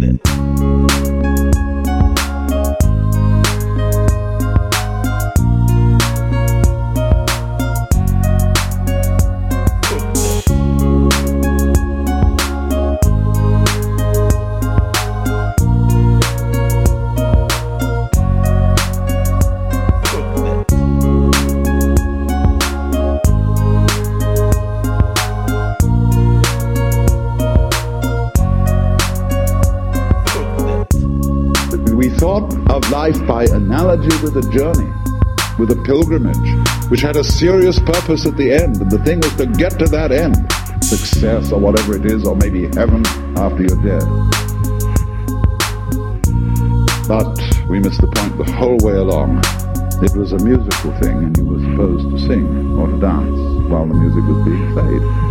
We thought of life by analogy with a journey, with a pilgrimage, which had a serious purpose at the end, and the thing was to get to that end, success or whatever it is, or maybe heaven after you're dead. But we missed the point the whole way along. It was a musical thing, and you were supposed to sing or to dance while the music was being played.